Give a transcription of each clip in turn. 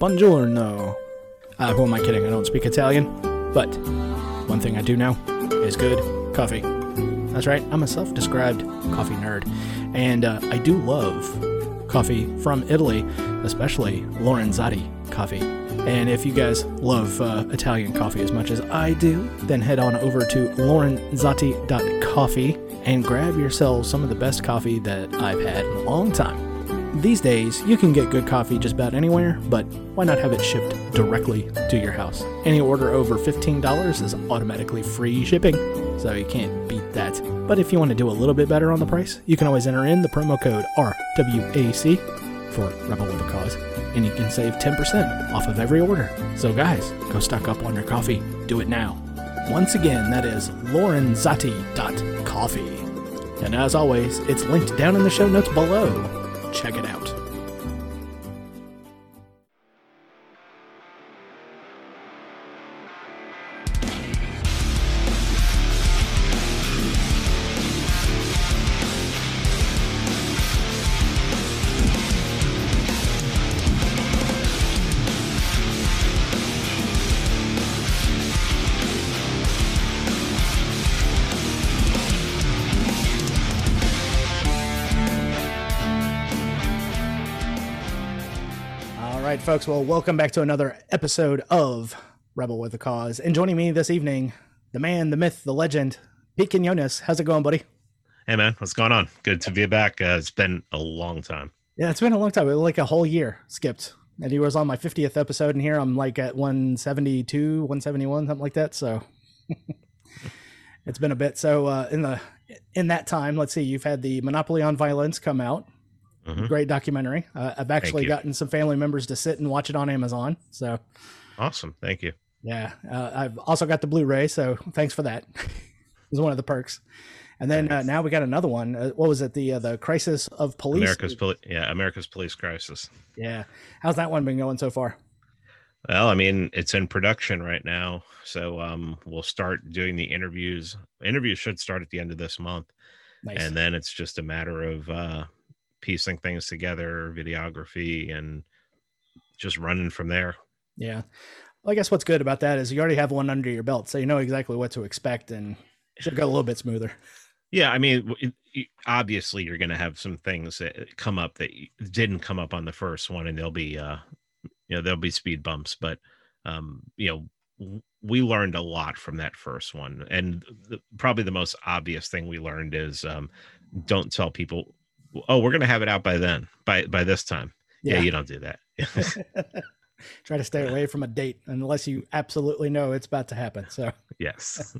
Buongiorno. Uh, who am I kidding? I don't speak Italian. But one thing I do know is good coffee. That's right, I'm a self described coffee nerd. And uh, I do love coffee from Italy, especially Lorenzotti coffee. And if you guys love uh, Italian coffee as much as I do, then head on over to lorenzotti.coffee and grab yourselves some of the best coffee that I've had in a long time. These days, you can get good coffee just about anywhere, but why not have it shipped directly to your house? Any order over $15 is automatically free shipping, so you can't beat that. But if you want to do a little bit better on the price, you can always enter in the promo code RWAC for Rebel with a Cause, and you can save 10% off of every order. So, guys, go stock up on your coffee. Do it now. Once again, that is lorenzotti.coffee. And as always, it's linked down in the show notes below. Check it out. Right, folks. Well, welcome back to another episode of Rebel with a Cause. And joining me this evening, the man, the myth, the legend, Pete Quinones. How's it going, buddy? Hey man, what's going on? Good to be back. Uh, it's been a long time. Yeah, it's been a long time. Like a whole year skipped. And he was on my 50th episode, and here I'm like at 172, 171, something like that. So it's been a bit. So uh, in the in that time, let's see, you've had the Monopoly on Violence come out. Mhm. Great documentary. Uh, I've actually gotten some family members to sit and watch it on Amazon. So Awesome, thank you. yeah, uh, I've also got the Blu-ray. So thanks for that. it was one of the perks. And then uh, now we got another one. Uh, what was it? The uh, the Crisis of Police. America's poli- yeah, America's police crisis. yeah. How's that one been going so far? Well, I mean, it's in production right now, so um, we'll start doing the interviews. Interviews should start at the end of this month, Nice. and then it's just a matter of uh, piecing things together, videography, and just running from there. Yeah. Well, I guess what's good about that is you already have one under your belt, so you know exactly what to expect and it should go a little bit smoother. Yeah, I mean, it- it- obviously, you're going to have some things that come up that didn't come up on the first one, and there'll be, uh, you know, there'll be speed bumps. But, um, you know, we learned a lot from that first one, and the, probably the most obvious thing we learned is um, don't tell people, oh, we're going to have it out by then, by by this time. Yeah, you don't do that. Try to stay away from a date unless you absolutely know it's about to happen. So yes,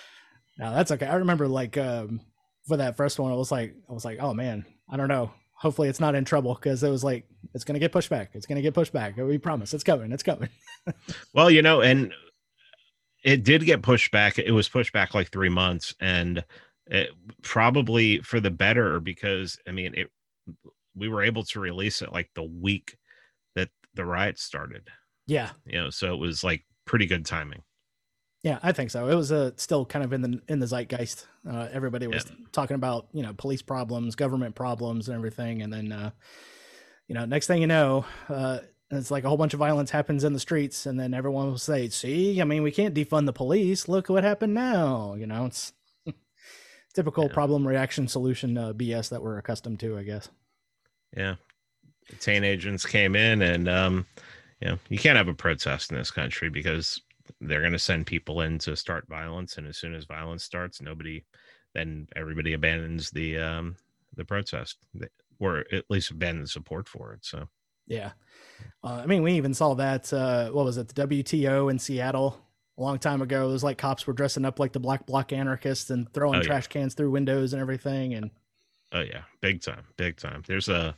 now that's okay. I remember like um, for that first one, I was like, I was like, oh man, I don't know. Hopefully it's not in trouble because it was like it's gonna get pushed back. It's gonna get pushed back. We promise it's coming. It's coming. Well, you know, and it did get pushed back. It was pushed back like three months, and it, probably for the better because I mean, it we were able to release it like the week that the riots started. Yeah, You know, so it was like pretty good timing. Yeah, I think so. It was uh, still kind of in the in the zeitgeist. Uh, everybody was talking about you know police problems, government problems, and everything. And then uh, you know, next thing you know, uh, it's like a whole bunch of violence happens in the streets, and then everyone will say, "See, I mean, we can't defund the police. Look what happened now." You know, it's typical Yeah. problem reaction solution uh, BS that we're accustomed to, I guess. Yeah, teen agents came in, and um, you know, you can't have a protest in this country because they're going to send people in to start violence, and as soon as violence starts, nobody, then everybody abandons the um the protest, or at least abandon support for it. So Yeah. Uh, I mean, we even saw that, uh, what was it, the WTO in Seattle a long time ago. It was like cops were dressing up like the Black Bloc anarchists and throwing Oh, yeah. trash cans through windows and everything. And Oh yeah, big time, big time. There's a,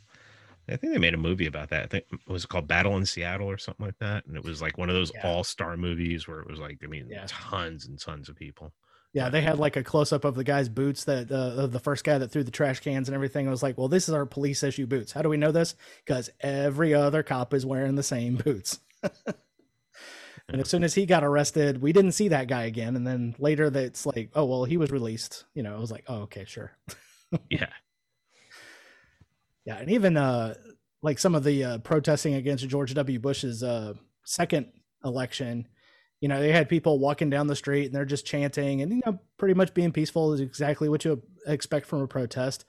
I think they made a movie about that. I think was it called Battle in Seattle or something like that, and it was like one of those Yeah. all star movies where it was like, I mean, Yeah. tons and tons of people. yeah, they had like a close up of the guy's boots that uh, the first guy that threw the trash cans and everything. It was like, well, this is our police issue boots. How do we know this? Because every other cop is wearing the same boots. And as soon as he got arrested, we didn't see that guy again. And then later, that's like, oh well, he was released. You know, I was like, oh okay, sure. Yeah, Yeah, and even uh like some of the uh, protesting against George W. Bush's uh, second election. You know, they had people walking down the street and they're just chanting and you know, pretty much being peaceful is exactly what you expect from a protest.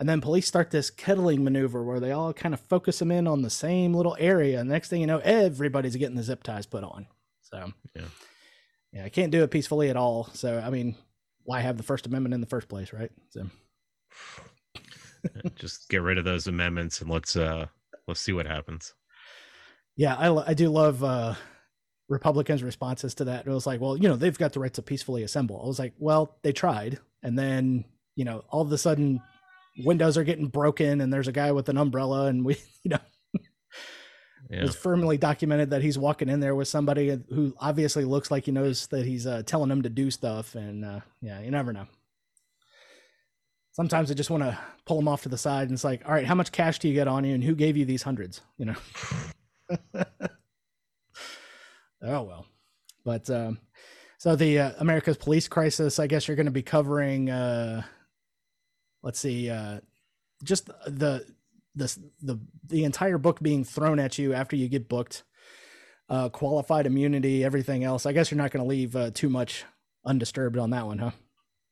And then police start this kettling maneuver where they all kind of focus them in on the same little area. And next thing you know, everybody's getting the zip ties put on. So, Yeah. yeah, I can't do it peacefully at all. So, I mean, why have the First Amendment in the first place, right? So, Just get rid of those amendments and let's uh let's see what happens. yeah, I, I do love uh, Republicans' responses to that. It was like, well, you know, they've got the right to peacefully assemble. I was like, well, they tried. And then, you know, all of a sudden, windows are getting broken and there's a guy with an umbrella and we, you know, Yeah. it's firmly documented that he's walking in there with somebody who obviously looks like he knows that he's uh, telling him to do stuff and uh, yeah you never know. Sometimes i just want to pull him off to the side and it's like all right how much cash do you get on you and who gave you these hundreds? You know? Oh well. But um so the uh, america's police crisis i guess you're going to be covering uh let's see uh just the the the the entire book being thrown at you after you get booked uh qualified immunity everything else i guess you're not going to leave uh, too much undisturbed on that one huh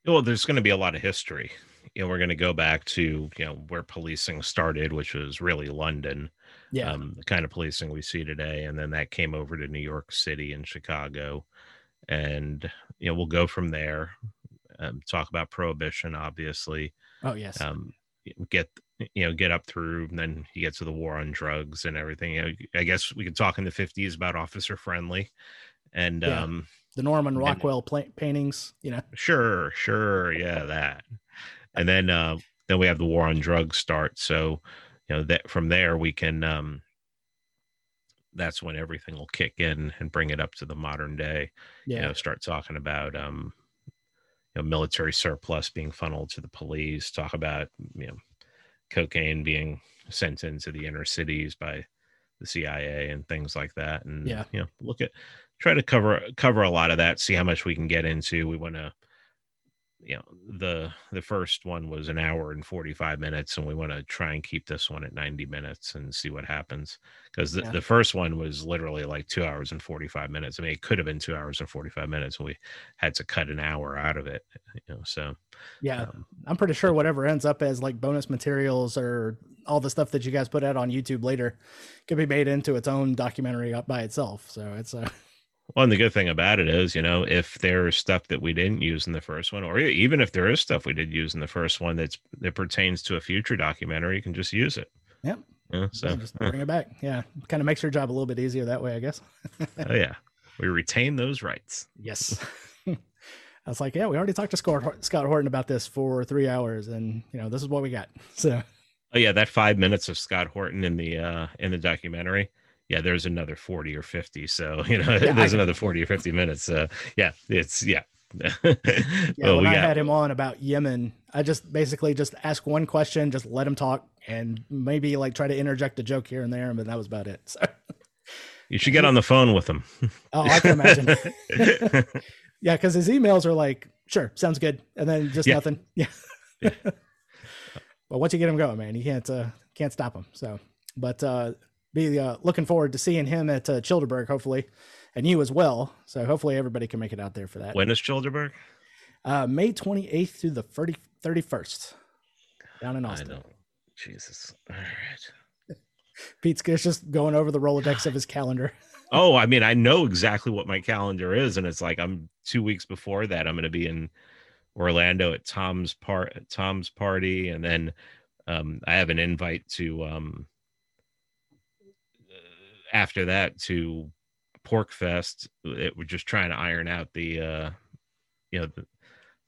Well, there's going to be a lot of history. You know, we're going to go back to you know where policing started, which was really London. yeah um, the kind of policing we see today, and then that came over to New York City and Chicago, and you know we'll go from there. Um, talk about prohibition, obviously. oh yes Um, get you know get up through, and then you get to the war on drugs and everything. You know, I guess we could talk in the fifties about officer friendly, and Yeah. um, the norman and- rockwell pla- paintings you know Sure, sure, yeah, that. And then uh then we have the war on drugs start. So, you know, that from there we can um that's when everything will kick in and bring it up to the modern day. yeah You know, start talking about um you know military surplus being funneled to the police, talk about, you know, cocaine being sent into the inner cities by the CIA and things like that. And Yeah. you know, look at try to cover cover a lot of that, see how much we can get into. We want to you know the the first one was an hour and 45 minutes and we want to try and keep this one at 90 minutes and see what happens because the, Yeah. the first one was literally like two hours and 45 minutes i mean it could have been two hours and 45 minutes and we had to cut an hour out of it you know so yeah um, i'm pretty sure whatever ends up as like bonus materials or all the stuff that you guys put out on youtube later could be made into its own documentary up by itself so it's uh Well, and the good thing about it is, you know, if there's stuff that we didn't use in the first one, or even if there is stuff we did use in the first one that's that pertains to a future documentary, you can just use it. Yep. Yeah, so, just bring it back yeah kind of makes your job a little bit easier that way i guess oh yeah, we retain those rights. Yes. I was like, yeah, we already talked to Scott, Scott Horton about this for three hours, and you know, this is what we got. So Oh yeah, that five minutes of Scott Horton in the uh in the documentary. Yeah, there's another forty or fifty. So you know, Yeah, there's another forty or fifty minutes. Uh, yeah, it's yeah. yeah, well, when we I got had him on about Yemen, I just basically just ask one question, just let him talk, and maybe like try to interject a joke here and there, but that was about it. So, you should get on the phone with him. oh, I can imagine. yeah, because his emails are like, sure, sounds good, and then just Yeah. nothing. Yeah. Yeah. but once you get him going, man, you can't uh, can't stop him. So, but uh, be uh, looking forward to seeing him at uh, Childerberg, hopefully, and you as well. So hopefully everybody can make it out there for that. when is Childerberg? Uh, May twenty eighth through the 30, 31st down in I Austin. don't. Jesus. All right. Pete's just going over the Rolodex of his calendar. Oh, I mean, I know exactly what my calendar is, and it's like I'm two weeks before that. I'm going to be in Orlando at Tom's part, Tom's party, and then um, I have an invite to um, after that to PorcFest. It, we're just trying to iron out the uh, you know the,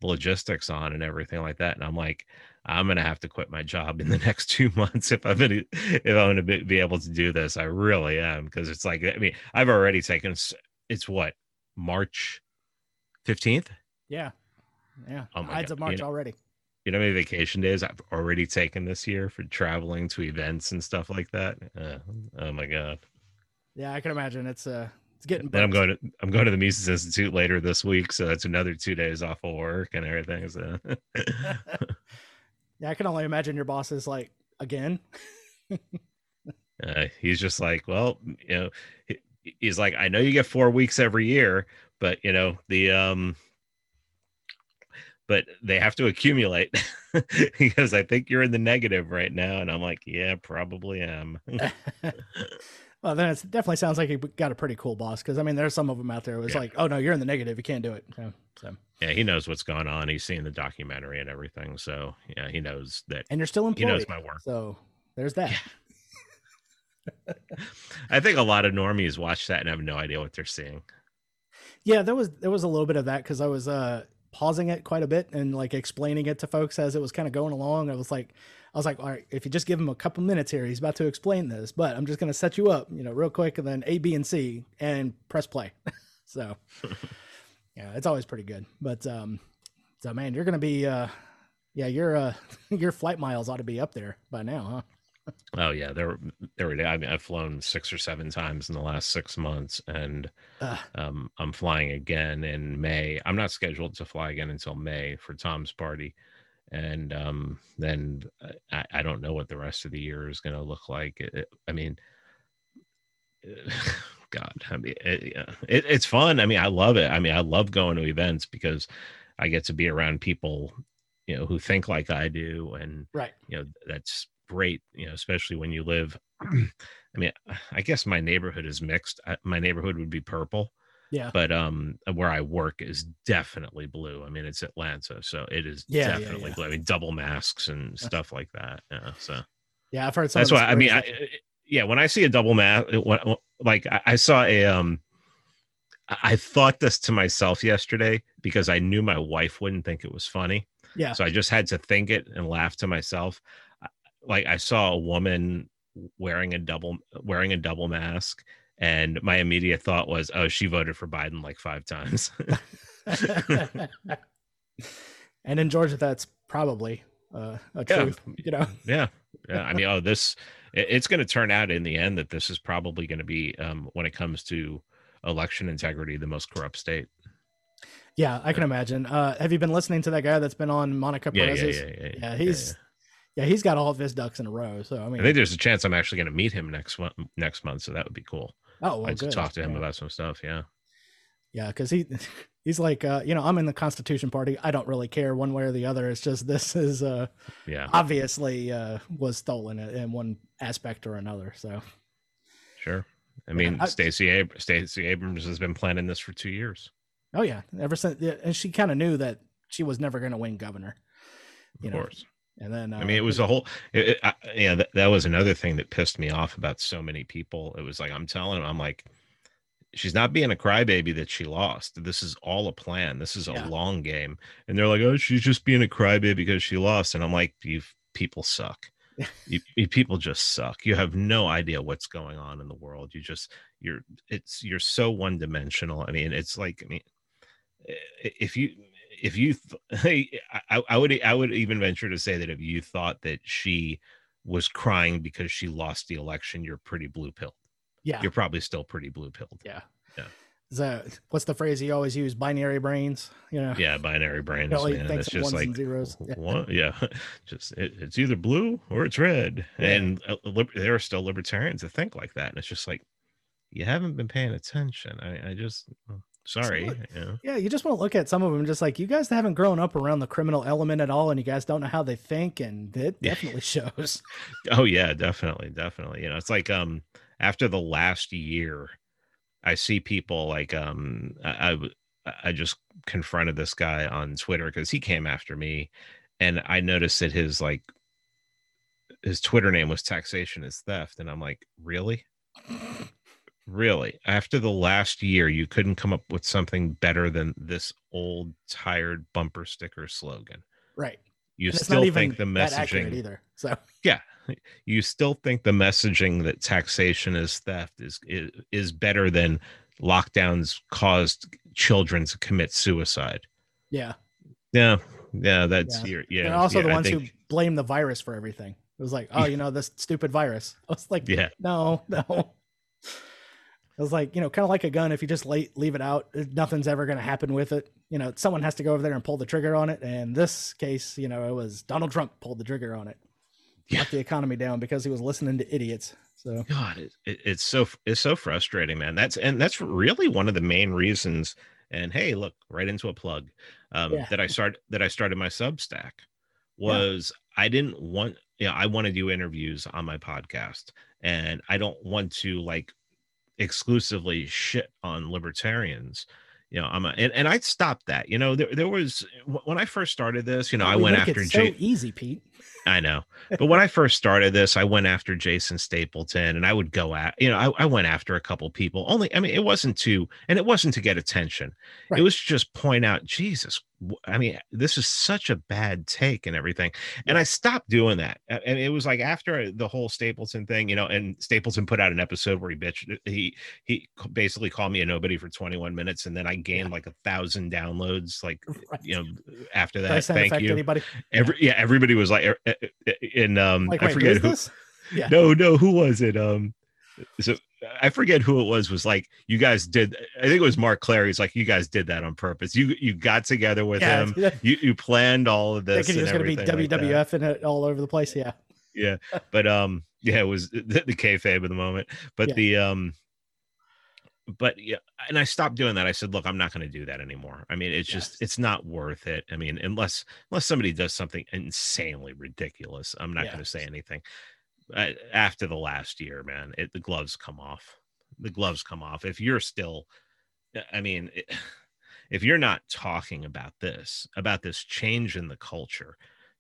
the logistics on and everything like that, and I'm like. I'm gonna have to quit my job in the next two months if I'm gonna if I'm gonna be, be able to do this. I really am because it's like I mean I've already taken it's what March fifteenth. Yeah. Yeah. Oh my Ides of March you know- already. You know how many vacation days I've already taken this year for traveling to events and stuff like that. Uh, oh my god! Yeah, I can imagine. It's uh it's getting Then I'm going to I'm going to the Mises Institute later this week, so that's another two days off of work and everything. So yeah, I can only imagine your boss is like, again. Uh, he's just like, well, you know, he's like, I know you get four weeks every year, but you know the um, but they have to accumulate because I think you're in the negative right now, and I'm like, yeah, probably am. well, then it definitely sounds like he got a pretty cool boss because I mean, there's some of them out there. It was yeah. like, oh no, you're in the negative, you can't do it. So, so. Yeah, he knows what's going on. He's seen the documentary and everything, so yeah, he knows that. And you're still employed. He knows my work. So there's that. Yeah. I think a lot of normies watch that and have no idea what they're seeing. Yeah, there was there was a little bit of that because I was uh pausing it quite a bit and like explaining it to folks as it was kind of going along. I was like, I was like, all right, if you just give him a couple minutes here, he's about to explain this, but I'm just gonna set you up, you know, real quick, and then A, B, and C, and press play. so, yeah, it's always pretty good. But um, so man, you're gonna be uh, yeah, your uh, your flight miles ought to be up there by now, huh? Oh yeah, there there were. I mean, I've flown six or seven times in the last six months, and uh, um, I'm flying again in May. I'm not scheduled to fly again until May for Tom's party, and um, then uh, I, I, don't know what the rest of the year is going to look like. It, I mean, God, I mean, it, it, it's fun. I mean, I love it. I mean, I love going to events because I get to be around people, you know, who think like I do, and right, you know, that's great, you know, especially when you live. I mean, I guess my neighborhood is mixed. My neighborhood would be purple. Yeah. But um where I work is definitely blue. I mean, it's Atlanta, so it is yeah, definitely yeah, yeah. blue. I mean, double masks and stuff like that. Yeah. So Yeah, I've heard That's why I mean, I, yeah, when I see a double mask like I, I saw a um I thought this to myself yesterday because I knew my wife wouldn't think it was funny. Yeah. So I just had to think it and laugh to myself like I saw a woman wearing a double wearing a double mask and my immediate thought was oh she voted for Biden like 5 times. and in Georgia that's probably uh, a truth, you know. Yeah. Yeah, I mean oh this it, it's going to turn out in the end that this is probably going to be um when it comes to election integrity the most corrupt state. Yeah, I can imagine. Uh, have you been listening to that guy that's been on Monica? Yeah, yeah, yeah, yeah, yeah. he's yeah, he's got all of his ducks in a row. So I mean, I think there's a chance I'm actually going to meet him next month. Next month, so that would be cool. Oh, well, I'd good. talk to him yeah. about some stuff. Yeah, yeah, because he he's like, uh, you know, I'm in the Constitution Party. I don't really care one way or the other. It's just this is, uh, yeah, obviously uh, was stolen in one aspect or another. So, sure. I mean, yeah, Stacey Ab- Stacey Abrams has been planning this for two years. Oh yeah, ever since, and she kind of knew that she was never going to win governor. You of know, course. And then uh, I mean, it was a whole. It, it, I, yeah, that, that was another thing that pissed me off about so many people. It was like I'm telling them, I'm like, she's not being a crybaby that she lost. This is all a plan. This is a yeah. long game. And they're like, oh, she's just being a crybaby because she lost. And I'm like, you people suck. you, you, people just suck. You have no idea what's going on in the world. You just you're it's you're so one dimensional. I mean, it's like I mean, if you if you th- I, I would i would even venture to say that if you thought that she was crying because she lost the election you're pretty blue pilled yeah. You're probably still pretty blue pilled yeah. Yeah that what's the phrase you always use binary brains you know? Yeah binary brains man. it's just like zeros. one, yeah. Just it, it's either blue or it's red. Yeah. and uh, there are still libertarians that think like that. And it's just like you haven't been paying attention. I, I just Sorry. yeah. yeah, you just want to look at some of them, just like you guys haven't grown up around the criminal element at all, and you guys don't know how they think, and it definitely shows. oh yeah, definitely, definitely. You know, it's like um after the last year, I see people like um I I, I just confronted this guy on Twitter because he came after me, and I noticed that his like his Twitter name was taxation is theft, and I'm like, really? Really? After the last year, you couldn't come up with something better than this old, tired bumper sticker slogan. Right. You still think the messaging either. So yeah, you still think the messaging that taxation is theft is is, is better than lockdowns caused children to commit suicide. Yeah. Yeah. Yeah. That's yeah. Your, yeah. They're also yeah, the ones think... who blame the virus for everything. It was like, oh, you know, this stupid virus. I was like, yeah, no, no. It was like, you know, kind of like a gun. If you just lay, leave it out, nothing's ever going to happen with it. You know, someone has to go over there and pull the trigger on it. And this case, you know, it was Donald Trump pulled the trigger on it. yeah. lock the economy down because he was listening to idiots. So God, it, it, it's so it's so frustrating, man. That's and that's really one of the main reasons. And hey, look, right into a plug um, yeah. that I started that I started my Substack was yeah. I didn't want you know I want to do interviews on my podcast, and I don't want to like exclusively shit on libertarians you know i'm a, and, and i stopped that you know there, there was when i first started this you know i went after so easy pete I know. But when I first started this, I went after Jason Stapleton and I would go at, you know, I, I went after a couple people. Only, I mean, it wasn't to, and it wasn't to get attention. Right. It was just point out, Jesus, I mean, this is such a bad take and everything. And I stopped doing that. And it was like after the whole Stapleton thing, you know, and Stapleton put out an episode where he bitched. Uh, he he basically called me a nobody for 21 minutes, and then I gained yeah. like a thousand downloads. Like right. you know, after that, thank you. Anybody? Every yeah, everybody was like, in um, like, I forget who. Yeah. No, no, who was it? Um, so I forget who it was. Was like you guys did. I think it was Mark Clary. He's like you guys did that on purpose. You you got together with yeah, him. You you planned all of this. Was going to be WWF like and it all over the place. Yeah. Yeah, but um, yeah, it was the, the kayfabe of the moment. But yeah. the um, but yeah, and I stopped doing that. I said, look, I'm not going to do that anymore. I mean, it's yes. just it's not worth it. I mean, unless unless somebody does something insanely ridiculous, I'm not yes. going to say anything uh, after the last year, man, it, the gloves come off. The gloves come off. If you're still, uh, I mean, it, if you're not talking about this, about this change in the culture,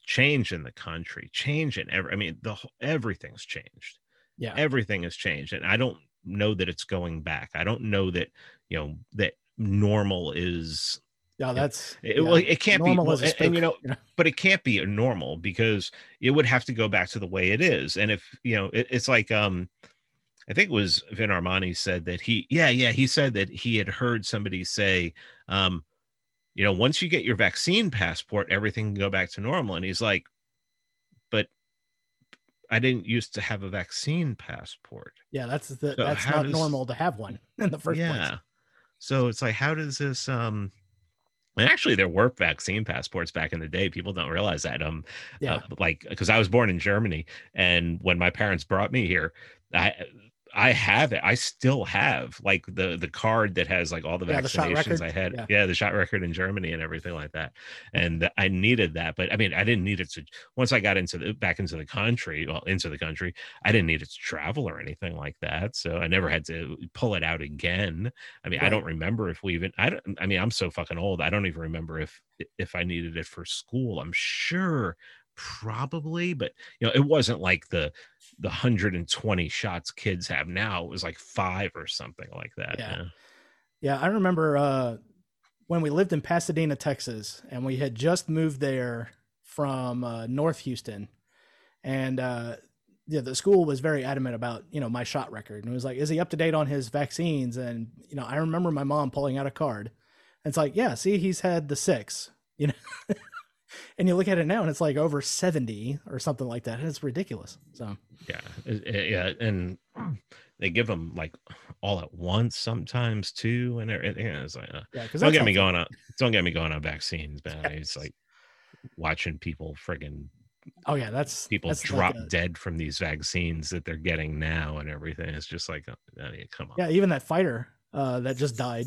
change in the country, change in every, I mean, the everything's changed. Yeah, everything has changed, and I don't know that it's going back. I don't know that you know that normal is yeah, that's it, yeah. well, it can't normal be, and, and, you know, but it can't be a normal because it would have to go back to the way it is. And if you know, it, it's like um, I think it was Vin Armani said that he, yeah, yeah, he said that he had heard somebody say, um, you know, once you get your vaccine passport, everything can go back to normal. And he's like, I didn't used to have a vaccine passport. Yeah, that's the so that's not does, normal to have one in the first yeah. place. So it's like, how does this um and actually there were vaccine passports back in the day people don't realize that um yeah. Uh, like because i was born in germany and when my parents brought me here i I have it. I still have like the the card that has like all the yeah, vaccinations the I had. Yeah. yeah. the shot record in Germany and everything like that. And I needed that, but I mean, I didn't need it to. Once I got into the back into the country, well, into the country, I didn't need it to travel or anything like that. So I never had to pull it out again. I mean, right. I don't remember if we even. I don't. I mean, I'm so fucking old. I don't even remember if if I needed it for school. I'm sure probably but you know it wasn't like the the 120 shots kids have now it was like five or something like that yeah. yeah, yeah i remember uh when we lived in pasadena texas and we had just moved there from uh, north houston and uh yeah, the school was very adamant about you know my shot record and it was like is he up to date on his vaccines? And you know i remember my mom pulling out a card and it's like yeah see he's had the six you know and you look at it now and it's like over 70 or something like that. And it's ridiculous. So yeah yeah and they give them like all at once sometimes too and it's like uh, yeah, don't get me going on don't get me going on vaccines man. Yes. it's like watching people friggin oh yeah that's people that's drop like a, dead from these vaccines that they're getting now and everything. It's just like I mean, come on. Yeah even that fighter uh that just died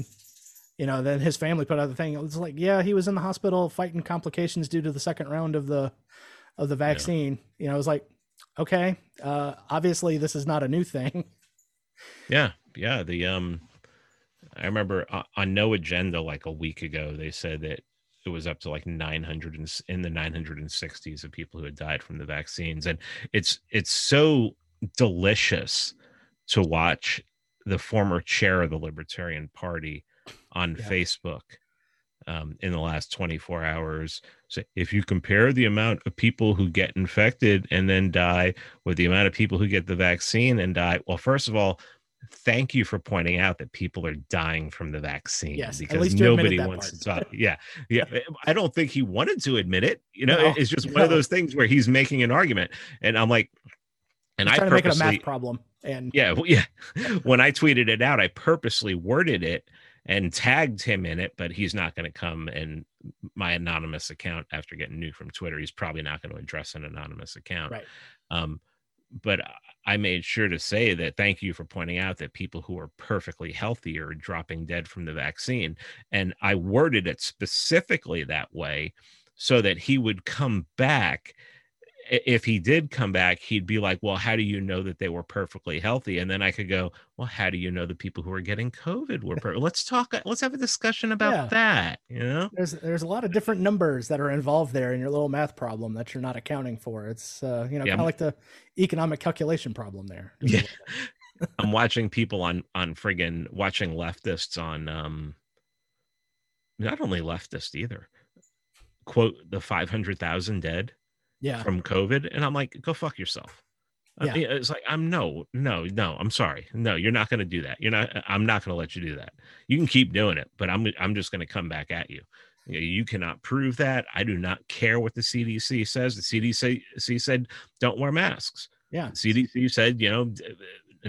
you know, then his family put out the thing. It was like, yeah, he was in the hospital fighting complications due to the second round of the of the vaccine. Yeah. You know, it was like, okay, uh, obviously this is not a new thing. Yeah, yeah. The um, I remember on No Agenda like a week ago, they said that it was up to like 900 in the 960s of people who had died from the vaccines, and it's it's so delicious to watch the former chair of the Libertarian Party on yeah. Facebook um, in the last 24 hours. So if you compare the amount of people who get infected and then die with the amount of people who get the vaccine and die, well, first of all, thank you for pointing out that people are dying from the vaccine yes, because nobody wants part. to talk. Yeah. Yeah. I don't think he wanted to admit it. You know, no, it's just one no. of those things where he's making an argument. And I'm like, and he's I purposely, make it a math problem. And yeah, well, yeah. when I tweeted it out, I purposely worded it and tagged him in it, but he's not going to come and my anonymous account after getting new from Twitter. He's probably not going to address an anonymous account. Right. Um, but I made sure to say that thank you for pointing out that people who are perfectly healthy are dropping dead from the vaccine. And I worded it specifically that way so that he would come back if he did come back, he'd be like, Well, how do you know that they were perfectly healthy? And then I could go, Well, how do you know the people who are getting COVID were perfect? let's talk, let's have a discussion about yeah. that. You know, there's there's a lot of different numbers that are involved there in your little math problem that you're not accounting for. It's uh, you know, yeah. kind of like the economic calculation problem there. Yeah. I'm watching people on on friggin' watching leftists on um not only leftists either. Quote the 500,000 dead yeah. from covid and i'm like go fuck yourself. Yeah. it's like i'm no no no i'm sorry. No you're not going to do that. You're not uh, i'm not going to let you do that. You can keep doing it but i'm i'm just going to come back at you. You, know, you cannot prove that. I do not care what the cdc says. The cdc said don't wear masks. Yeah. The cdc said you know uh,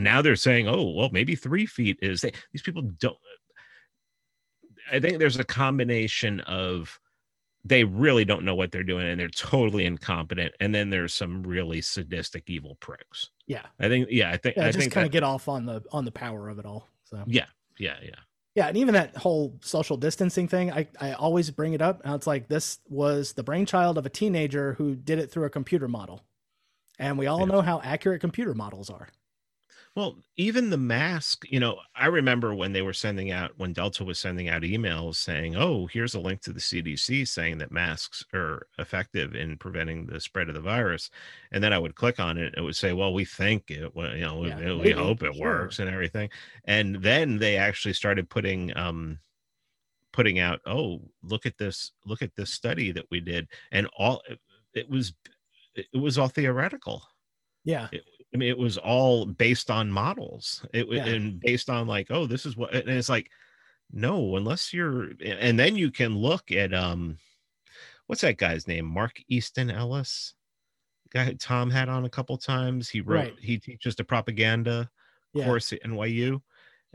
now they're saying oh well maybe three feet is these people don't uh, i think there's a combination of they really don't know what they're doing and they're totally incompetent. And then there's some really sadistic, evil pricks. Yeah. I think, yeah, I think, yeah, I just kind of get off on the, on the power of it all. So, yeah, yeah, yeah. Yeah. And even that whole social distancing thing, I, I always bring it up. And it's like, this was the brainchild of a teenager who did it through a computer model. And we all yeah. know how accurate computer models are. Well, even the mask, you know, I remember when they were sending out, when Delta was sending out emails saying, oh, here's a link to the CDC saying that masks are effective in preventing the spread of the virus. And then I would click on it. It would say, well, we think it, well, you know, yeah, we, we hope it sure. works and everything. And then they actually started putting, um, putting out, oh, look at this, look at this study that we did. And all, it was, it was all theoretical. Yeah. It, I mean, it was all based on models. It yeah. and based on like, oh, this is what, and it's like, no, unless you're, and then you can look at um, what's that guy's name? Mark Easton Ellis, guy Tom had on a couple times. He wrote, right. he teaches the propaganda yeah. course at NYU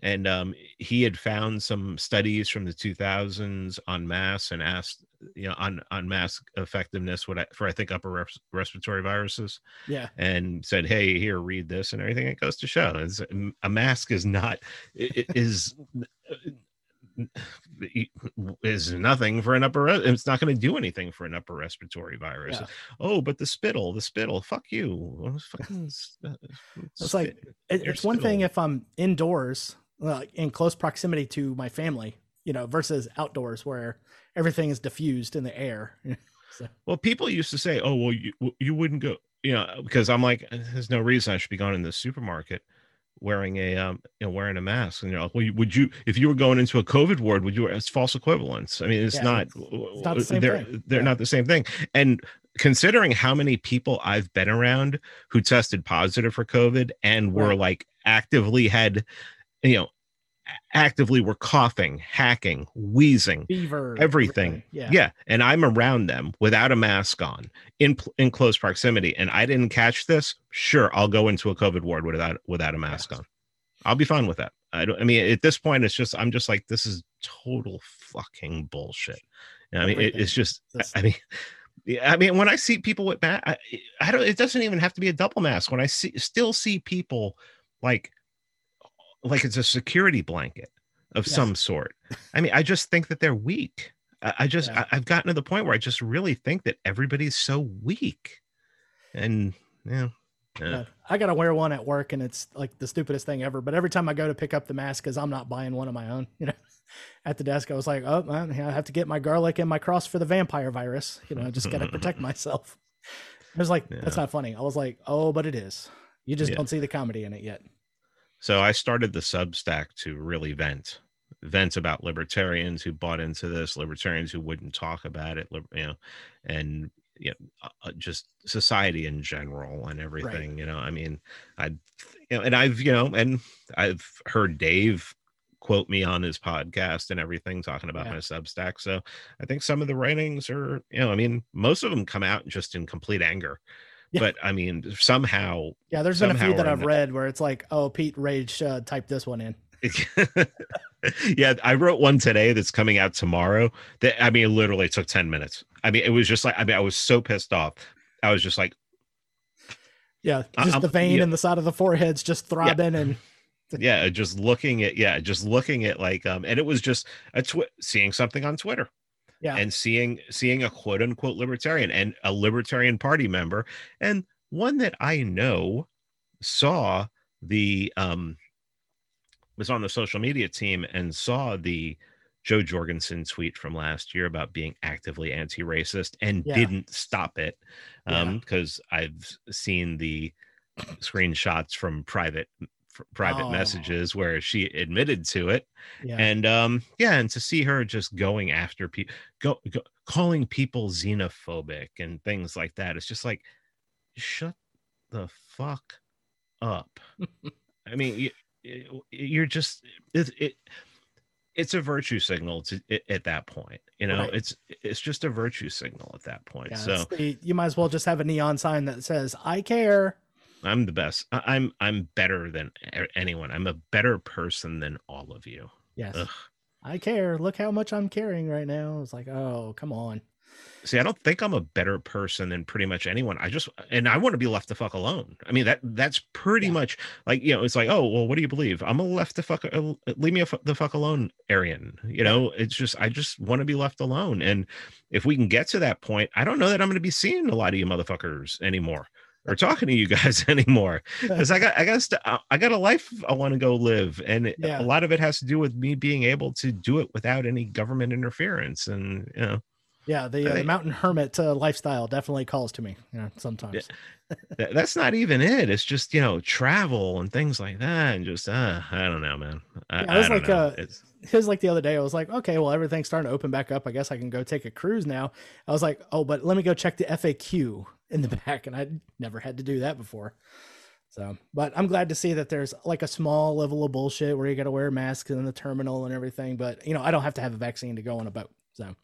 and um, he had found some studies from the 2000s on mass and asked you know on on mask effectiveness what I, for i think upper res- respiratory viruses. Yeah. And said hey here read this and everything it goes to show. It's, um, a mask is not is is nothing for an upper it's not going to do anything for an upper respiratory virus. Yeah. oh but the spittle the spittle fuck you. It's, uh, it's like it's spittle. one thing if i'm indoors like in close proximity to my family, you know, versus outdoors where everything is diffused in the air. so. Well, people used to say, "Oh, well, you you wouldn't go," you know, because I'm like, there's no reason I should be going in the supermarket wearing a um you know wearing a mask and you're like well would you if you were going into a covid ward would you it's false equivalence i mean it's yeah, not, it's not the they're thing. they're yeah. not the same thing and considering how many people i've been around who tested positive for covid and were right. like actively had you know actively were coughing, hacking, wheezing, fever, everything. Yeah. yeah. And I'm around them without a mask on in in close proximity and I didn't catch this, sure, I'll go into a COVID ward without without a mask yes. on. I'll be fine with that. I don't I mean at this point it's just I'm just like this is total fucking bullshit. I mean it, it's just I mean I mean, when I see people with mask, I, I, don't. It doesn't even have to be a double mask. When I see, still see people like like it's a security blanket of yeah. some sort. I mean, I just think that they're weak. I, I just yeah. I, have gotten to the point where I just really think that everybody's so weak, and yeah. Yeah. I gotta wear one at work, and it's like the stupidest thing ever. But every time I go to pick up the mask, because I'm not buying one of my own, you know, at the desk, I was like, "Oh, man, I have to get my garlic and my cross for the vampire virus." You know, I just gotta protect myself. I was like, yeah. "That's not funny." I was like, "Oh, but it is. You just don't see the comedy in it yet." So I started the Substack to really vent, vent about libertarians who bought into this, libertarians who wouldn't talk about it, you know, and you know, uh, uh, just society in general and everything. Right. You know, I mean, I, you know, and I've you know, and I've heard Dave quote me on his podcast and everything talking about yeah. my substack so i think some of the writings are you know i mean most of them come out just in complete anger yeah. But I mean, somehow. Yeah, there's been a few that I've read where it's like, oh, Pete Rage uh, typed this one in. yeah, I wrote one today that's coming out tomorrow. That I mean, it literally took 10 minutes. I mean, it was just like I mean, I was so pissed off. I was just like, Yeah, just I'm- the vein yeah. in the side of the forehead's just throbbing, and yeah, just looking at yeah, just looking at like um, and it was just a twi- seeing something on Twitter. Yeah. and seeing seeing a quote unquote libertarian and a libertarian party member and one that i know saw the um was on the social media team and saw the jo jorgensen tweet from last year about being actively anti-racist and Yeah. didn't stop it um because i've seen the screenshots from private private Oh. messages where she admitted to it yeah, and um yeah and to see her just going after people go, go calling people xenophobic and things like that it's just like shut the fuck up i mean you, you- you're just it, it it's a virtue signal to at- at that point you know Right. it's it's just a virtue signal at that point yeah. so the- you might as well just have a neon sign that says "I care." I'm the best I, i'm i'm better than anyone i'm a better person than all of you Yes, Ugh. I care. Look how much I'm caring right now. It's like, oh, come on. See, I don't think I'm a better person than pretty much anyone. I just and I want to be left the fuck alone. I mean that that's pretty Yeah. much like you know it's like oh well what do you believe? I'm a left the fuck uh, leave me a the fuck alone Aryan. You know it's just I just want to be left alone. And if we can get to that point, I don't know that I'm going to be seeing a lot of you motherfuckers anymore or talking to you guys anymore because I got I got st- uh, I got a life I want to go live, and Yeah. a lot of it has to do with me being able to do it without any government interference. And you know. Yeah, the, uh, the mountain hermit uh, lifestyle definitely calls to me. You know, sometimes. That- that's not even it. It's just you know travel and things like that, and just uh, I don't know, man. I, Yeah, I was I like, know. uh, It's- like the other day, I was like, okay, well, everything's starting to open back up. I guess I can go take a cruise now. I was like, oh, but let me go check the FAQ in the back, and I never had to do that before. So, but I'm glad to see that there's like a small level of bullshit where you got to wear masks in the terminal and everything. But you know, I don't have to have a vaccine to go on a boat. So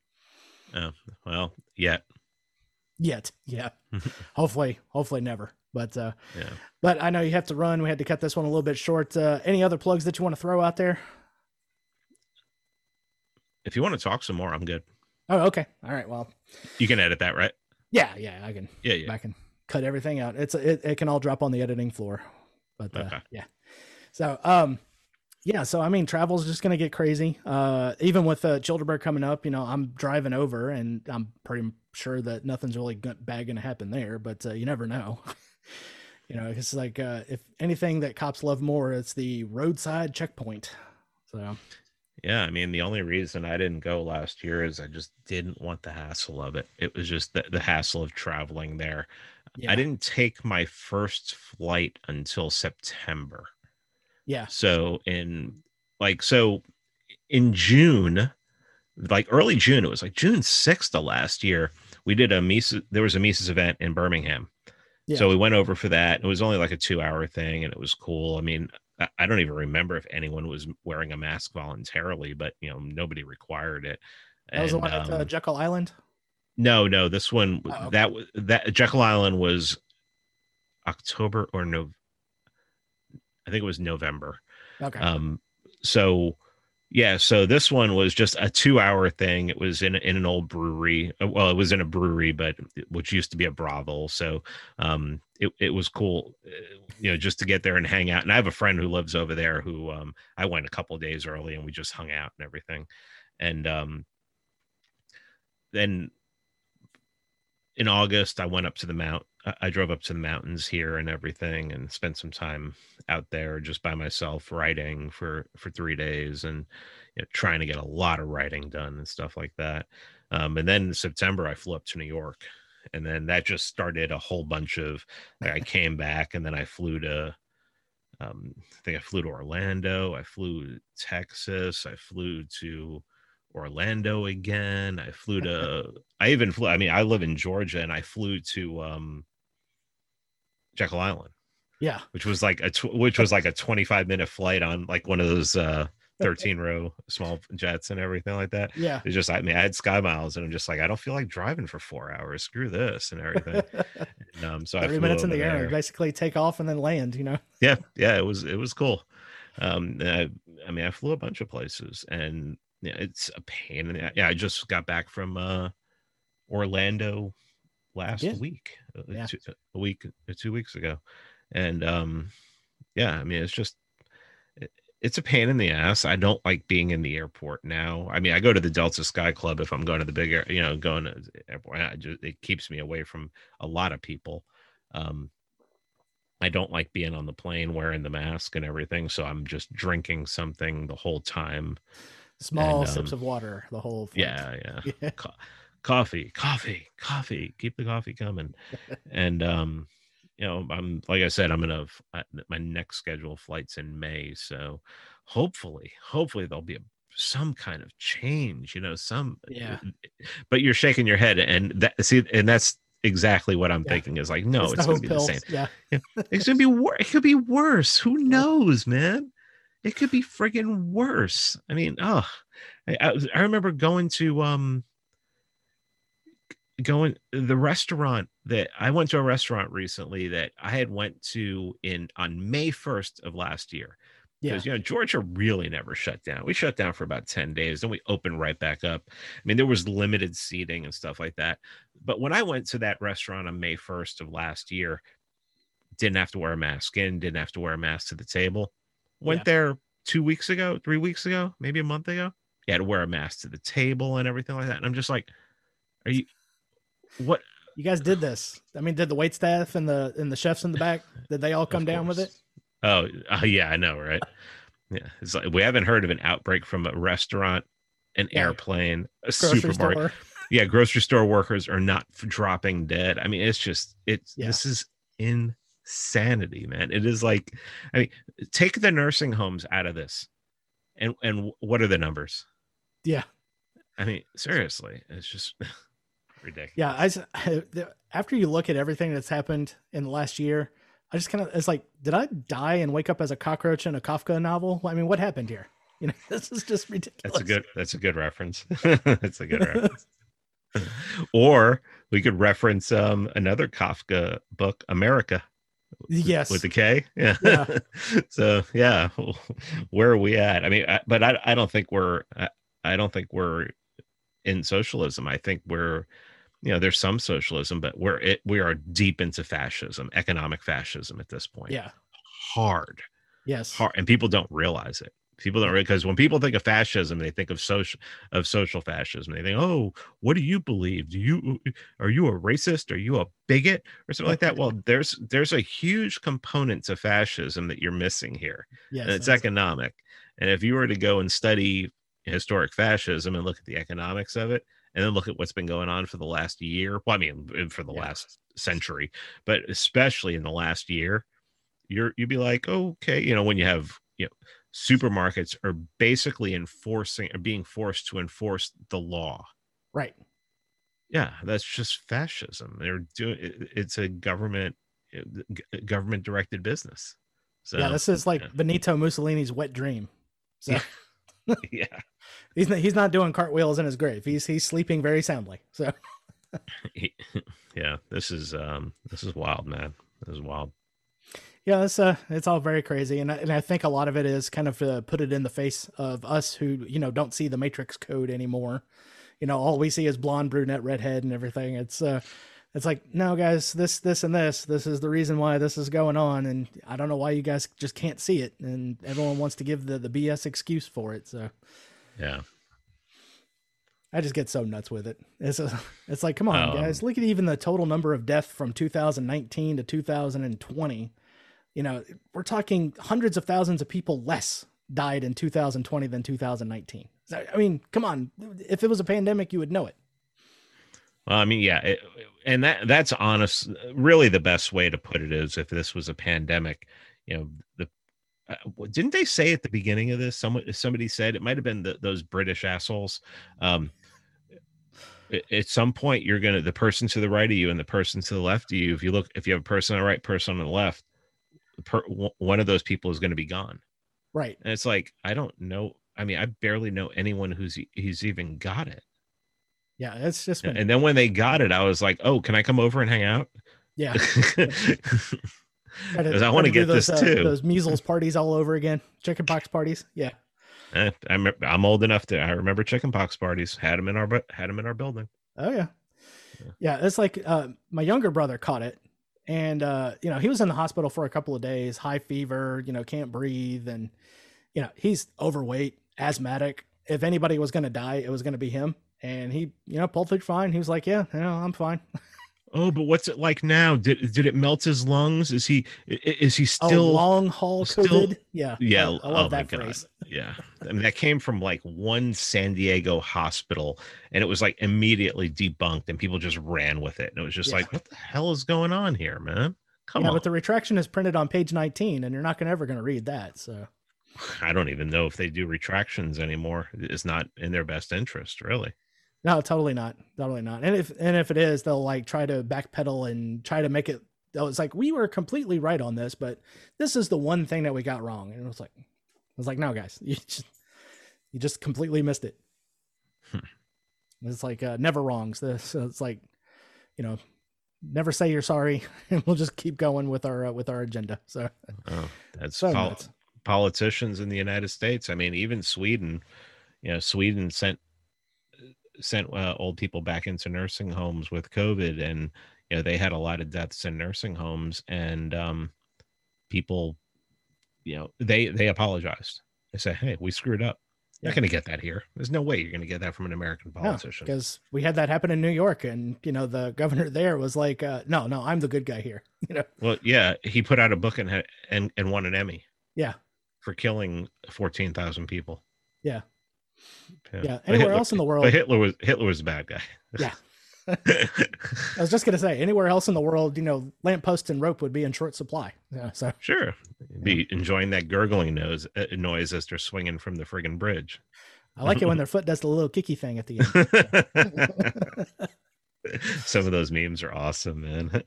oh, well, yet, yet, yeah, hopefully, hopefully never. But uh, yeah. but I know you have to run. We had to cut this one a little bit short. Uh, any other plugs that you want to throw out there? If you want to talk some more, I'm good. Oh, okay, all right. Well, You can edit that, right? Yeah, yeah, I can. Yeah, yeah. I can cut everything out. It's it, it can all drop on the editing floor. But uh, Okay. yeah. So um yeah, so I mean travel's just gonna get crazy. Uh even with uh Childeberg coming up, you know, I'm driving over and I'm pretty sure that nothing's really bad gonna happen there, but uh, you never know. you know, it's like uh if anything that cops love more, it's the roadside checkpoint. So Yeah, I mean, the only reason I didn't go last year is I just didn't want the hassle of it. It was just the, the hassle of traveling there. yeah. I didn't take my first flight until September. yeah. So in like so in June, like early June, it was like June 6th of last year, we did a Mises, there was a Mises event in Birmingham. Yeah. So we went over for that. It was only like a two hour thing and it was cool. I mean, I- don't even remember if anyone was wearing a mask voluntarily, but you know, nobody required it. That was the And, one at uh, um, Jekyll Island. no, no, this one Oh, okay. that was that Jekyll Island was October or no, I think it was November. Okay. Um, so yeah, so this one was just a two-hour thing. It was in in an old brewery. Uh, Well, it was in a brewery, but which used to be a brothel. So um, it it was cool, uh, you know, just to get there and hang out. And I have a friend who lives over there who um, I went a couple days early, and we just hung out and everything. And um, then in August, I went up to the mount. I drove up to the mountains here and everything, and spent some time out there just by myself writing for for three days and you know, trying to get a lot of writing done and stuff like that. Um, and then in September, I flew up to New York, and then that just started a whole bunch of. Like, I came back, and then I flew to. Um, I think I flew to Orlando. I flew to Texas. I flew to Orlando again. I flew to. I even flew. I mean, I live in Georgia, and I flew to um, Jekyll Island yeah. which was like a tw- which was like a 25 minute flight on like one of those uh 13 row small jets and everything like that Yeah. it's just i mean i had sky miles and i'm just like i don't feel like driving for four hours screw this and everything and, um so I 30 flew minutes in the air, there. basically take off and then land, you know? yeah yeah it was it was cool Um, I, I mean, I flew a bunch of places, and yeah, it's a pain. In the, yeah, I just got back from uh, Orlando last Yeah. week, uh, Yeah. two, a week, uh, two weeks ago, and um, yeah, I mean, it's just it, it's a pain in the ass. I don't like being in the airport now. I mean, I go to the Delta Sky Club if I'm going to the bigger you know, going to airport. Just, it keeps me away from a lot of people. Um, I don't like being on the plane wearing the mask and everything, so I'm just drinking something the whole time. Small And, sips um, of water the whole flight. Yeah, yeah. Yeah. Co- coffee, coffee, coffee. Keep the coffee coming. and um, you know, I'm like I said, I'm gonna my next scheduled flight's in May, so hopefully, hopefully there'll be a, some kind of change. You know, some. Yeah. But you're shaking your head, and that see, and that's exactly what I'm Yeah. thinking. Is like, no, It's it's, gonna be pills. the same. Yeah. It's gonna be worse. It could be worse. Who knows, man? It could be friggin' worse. I mean, oh, I, I remember going to um going the restaurant that I went to a restaurant recently that I had went to in on May 1st of last year. Yeah. Because you know, Georgia really never shut down. We shut down for about 10 days, then we opened right back up. I mean, there was limited seating and stuff like that. But when I went to that restaurant on May 1st of last year, didn't have to wear a mask in, didn't have to wear a mask to the table. Went Yeah. there two weeks ago, three weeks ago, maybe a month ago. You had to wear a mask to the table and everything like that. And I'm just like, are you what You guys did this. I mean, did the wait staff and the and the chefs in the back did they all come down with it? Oh, uh, yeah, I know, right? Yeah, it's like we haven't heard of an outbreak from a restaurant, an Yeah. airplane, a Grocery supermarket. store. Yeah, grocery store workers are not dropping dead. I mean, it's just it's Yeah. this is insanity, man. It is like, I mean, take the nursing homes out of this, and and what are the numbers? Yeah. I mean, seriously, it's just ridiculous. Yeah, I, after you look at everything that's happened in the last year, I just kind of it's like, did I die and wake up as a cockroach in a Kafka novel? I mean, what happened here? You know, this is just ridiculous. That's a good. That's a good reference. that's a good reference. or we could reference um another Kafka book, Amerika, yes. with the K. Yeah. Yeah. so yeah, where are we at? I mean, I, but I I don't think we're I, I don't think we're in socialism. I think we're you know there's some socialism, but we're it we are deep into fascism, economic fascism at this point. yeah. hard Yes. hard and people don't realize it people don't because when people think of fascism they think of social of social fascism they think oh what do you believe do you are you a racist are you a bigot or something like that well there's there's a huge component to fascism that you're missing here Yes. and it's economic and if you were to go and study historic fascism and look at the economics of it and then look at what's been going on for the last year well i mean for the Yeah. last century but especially in the last year you're you'd be like okay you know when you have you know supermarkets are basically enforcing or being forced to enforce the law right. yeah that's just fascism they're doing it's a government government directed business so yeah, this is like yeah. Benito Mussolini's wet dream. So Yeah. yeah he's not, he's not doing cartwheels in his grave. He's he's sleeping very soundly. So yeah this is um this is wild man this is wild yeah, it's uh it's all very crazy, and I, and I think a lot of it is kind of uh, put it in the face of us who you know don't see the Matrix code anymore. You know, all we see is blonde, brunette, redhead, and everything. It's uh, it's like no, guys, this, this, and this. This is the reason why this is going on, and I don't know why you guys just can't see it, and everyone wants to give the the BS excuse for it. So yeah I just get so nuts with it. It's a, it's like, come on, Um, guys, look at even the total number of deaths from 2019 to 2020. You know, we're talking hundreds of thousands of people less died in 2020 than 2019. I mean, come on, if it was a pandemic, you would know it. Well, I mean, yeah, it, and that that's honest. Really, the best way to put it is if this was a pandemic, you know, uh, didn't they say at the beginning of this? Someone somebody said it might have been the, those British assholes. Um, at some point, you're gonna the person to the right of you and the person to the left of you. If you look, if you have a person on the right, person on the left, per, one of those people is going to be gone. Right. And it's like I don't know. I mean, I barely know anyone who's who's even got it. Yeah. that's just been, And then when they got it, I was like, "Oh, can I come over and hang out?" yeah. Try to- 'Cause I wanna to get this those, uh, too. Those measles parties all over again. Chickenpox parties. Yeah. Eh, I'm I'm old enough to I remember chickenpox parties. Had them in our had them in our building. Oh yeah. Yeah. Yeah, it's like uh, my younger brother caught it, and uh, you know he was in the hospital for a couple of days, high fever, you know, can't breathe, and you know he's overweight, asthmatic. If anybody was going to die, it was going to be him, and he, you know, pulled through fine. He was like, "Yeah, you know, I'm fine." Oh, but what's it like now? Did did it melt his lungs? Is he is he oh, still long haul still- COVID. Yeah, Yeah, I, I love oh that phrase. Yeah. I mean, that came from like one San Diego hospital and it was like immediately debunked and people just ran with it. And it was just Yeah. like, what the hell is going on here, man? Come yeah, on. but the retraction is printed on page 19, and you're not gonna ever going to read that. So I don't even know if they do retractions anymore. It's not in their best interest, really. No, totally not. Totally not. And if and if it is, they'll like try to backpedal and try to make it. oh, It's like we were completely right on this, but this is the one thing that we got wrong. And it was like, I was like, no, guys, you just you just completely missed it. Hmm. It's like uh, never wrongs. This so it's like, you know, never say you're sorry, and we'll just keep going with our uh, with our agenda. So Oh, that's so pol- politicians in the United States. I mean, even Sweden, you know, Sweden sent sent uh, old people back into nursing homes with COVID, and you know they had a lot of deaths in nursing homes, and um, people, you know, they they apologized. They said, "Hey, we screwed up. You're not going to get that here. There's no way you're going to get that from an American politician." because we had that happen in New York, and you know the governor there was like, uh, "No, no, I'm the good guy here." You know, well, yeah, he put out a book and and and won an Emmy yeah, for killing fourteen thousand people. Yeah. Yeah. But Anywhere Hitler- else in the world, But Hitler was Hitler was a bad guy. Yeah. I was just gonna say, anywhere else in the world, you know, lampposts and rope would be in short supply. Yeah, so sure. Be enjoying that gurgling nose uh, noise as they're swinging from the friggin' bridge. I like it when their foot does the little kicky thing at the end. Some of those memes are awesome, man.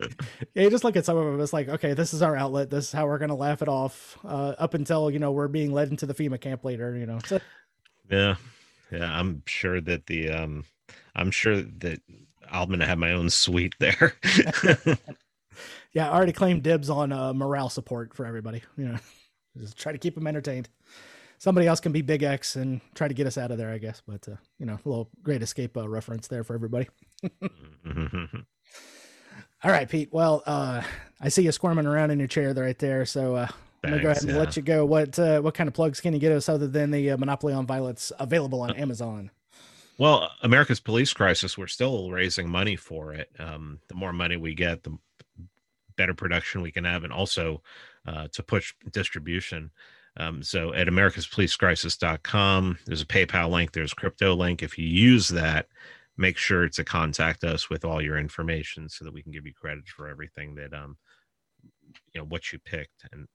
Yeah, you just look at some of them. It's like, okay, this is our outlet. This is how we're gonna laugh it off uh, up until you know we're being led into the FEMA camp later. You know, so, yeah. Yeah, I'm sure that the um I'm sure that I'm gonna have my own suite there. yeah, I already claimed dibs on uh, morale support for everybody. You know, just try to keep them entertained. Somebody else can be Big X and try to get us out of there, I guess. But uh, you know, a little Great Escape uh, reference there for everybody. All right, Pete. Well, uh, I see you squirming around in your chair right there. So uh, I'm gonna go ahead and yeah. let you go. What uh, what kind of plugs can you get us other than the uh, Monopoly on Violence available on Amazon? Well, America's police crisis, we're still raising money for it. Um, the more money we get, the better production we can have, and also uh, to push distribution. Um, so at americaspolicecrisis.com, there's a PayPal link, there's crypto link. If you use that, make sure to contact us with all your information so that we can give you credit for everything that um, you know what you picked and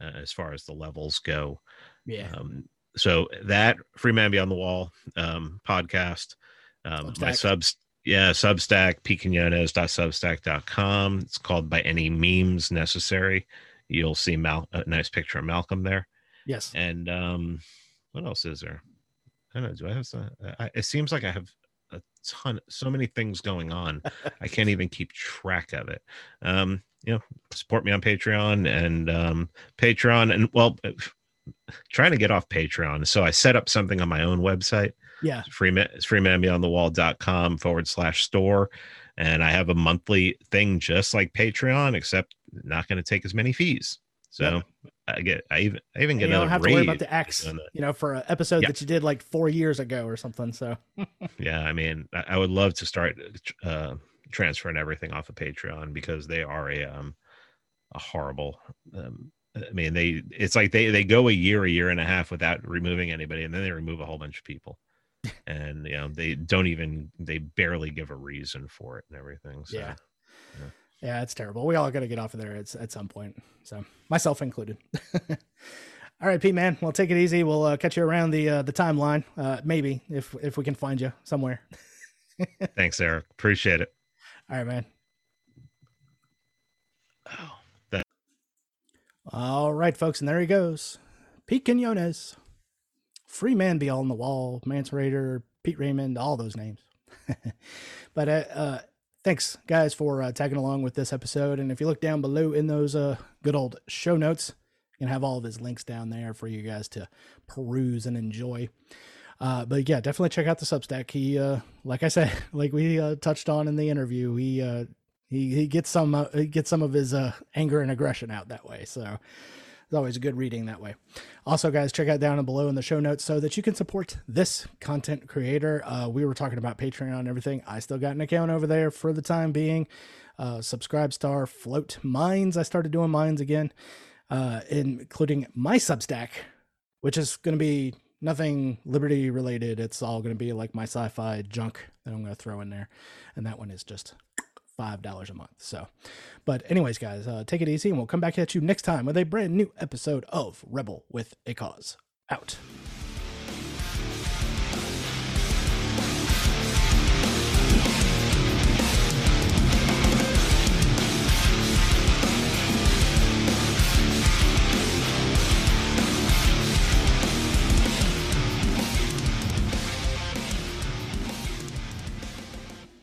uh, as far as the levels go. Yeah. Um, so that Free Man Beyond the Wall um, podcast, um, my subs, yeah, Substack, pequignones.substack.com. It's called By Any Memes Necessary. You'll see Mal- a nice picture of Malcolm there. Yes. And um, what else is there? I don't know. Do I have some? I, it seems like I have a ton, so many things going on. I can't even keep track of it. Um, you know, support me on Patreon and um, Patreon, and well, trying to get off Patreon. So I set up something on my own website. Yeah. It's freeman it's freemanbeyondthewall.com forward slash store. And I have a monthly thing just like Patreon, except not going to take as many fees. So I get I even I even get you don't have to worry about the X, you know, for an episode Yeah. that you did like four years ago or something. So Yeah, I mean, I, I would love to start uh, transferring everything off of Patreon because they are a um a horrible. Um, I mean, they it's like they they go a year, a year and a half without removing anybody, and then they remove a whole bunch of people, and you know they don't even they barely give a reason for it and everything. So yeah. Yeah, it's terrible. We all got to get off of there at, at some point. So myself included. all right, Pete, man. Well, take it easy. We'll uh, catch you around the uh, the timeline, uh, maybe if if we can find you somewhere. thanks, Eric. Appreciate it. All right, man. Oh, All right, folks, and there he goes. Pete Quinones. Free Man Beyond the Wall, Mance Rayder, Pete Raymond, all those names. but uh, uh, thanks, guys, for uh, tagging along with this episode. And if you look down below in those uh, good old show notes, you can have all of his links down there for you guys to peruse and enjoy. Uh, but yeah, definitely check out the Substack. He, uh, like I said, like we uh, touched on in the interview, he uh, he he gets some uh, he gets some of his uh, anger and aggression out that way. So it's always a good reading that way. Also, guys, check out down below in the show notes so that you can support this content creator. Uh, we were talking about Patreon and everything. I still got an account over there for the time being. Uh, SubscribeStar float mines. I started doing mines again, uh, including my Substack, which is going to be nothing liberty related. It's all going to be like my sci-fi junk that I'm going to throw in there, and that one is just five dollars a month. So, but anyways, guys, uh, take it easy, and we'll come back at you next time with a brand new episode of Rebel with a Cause. Out.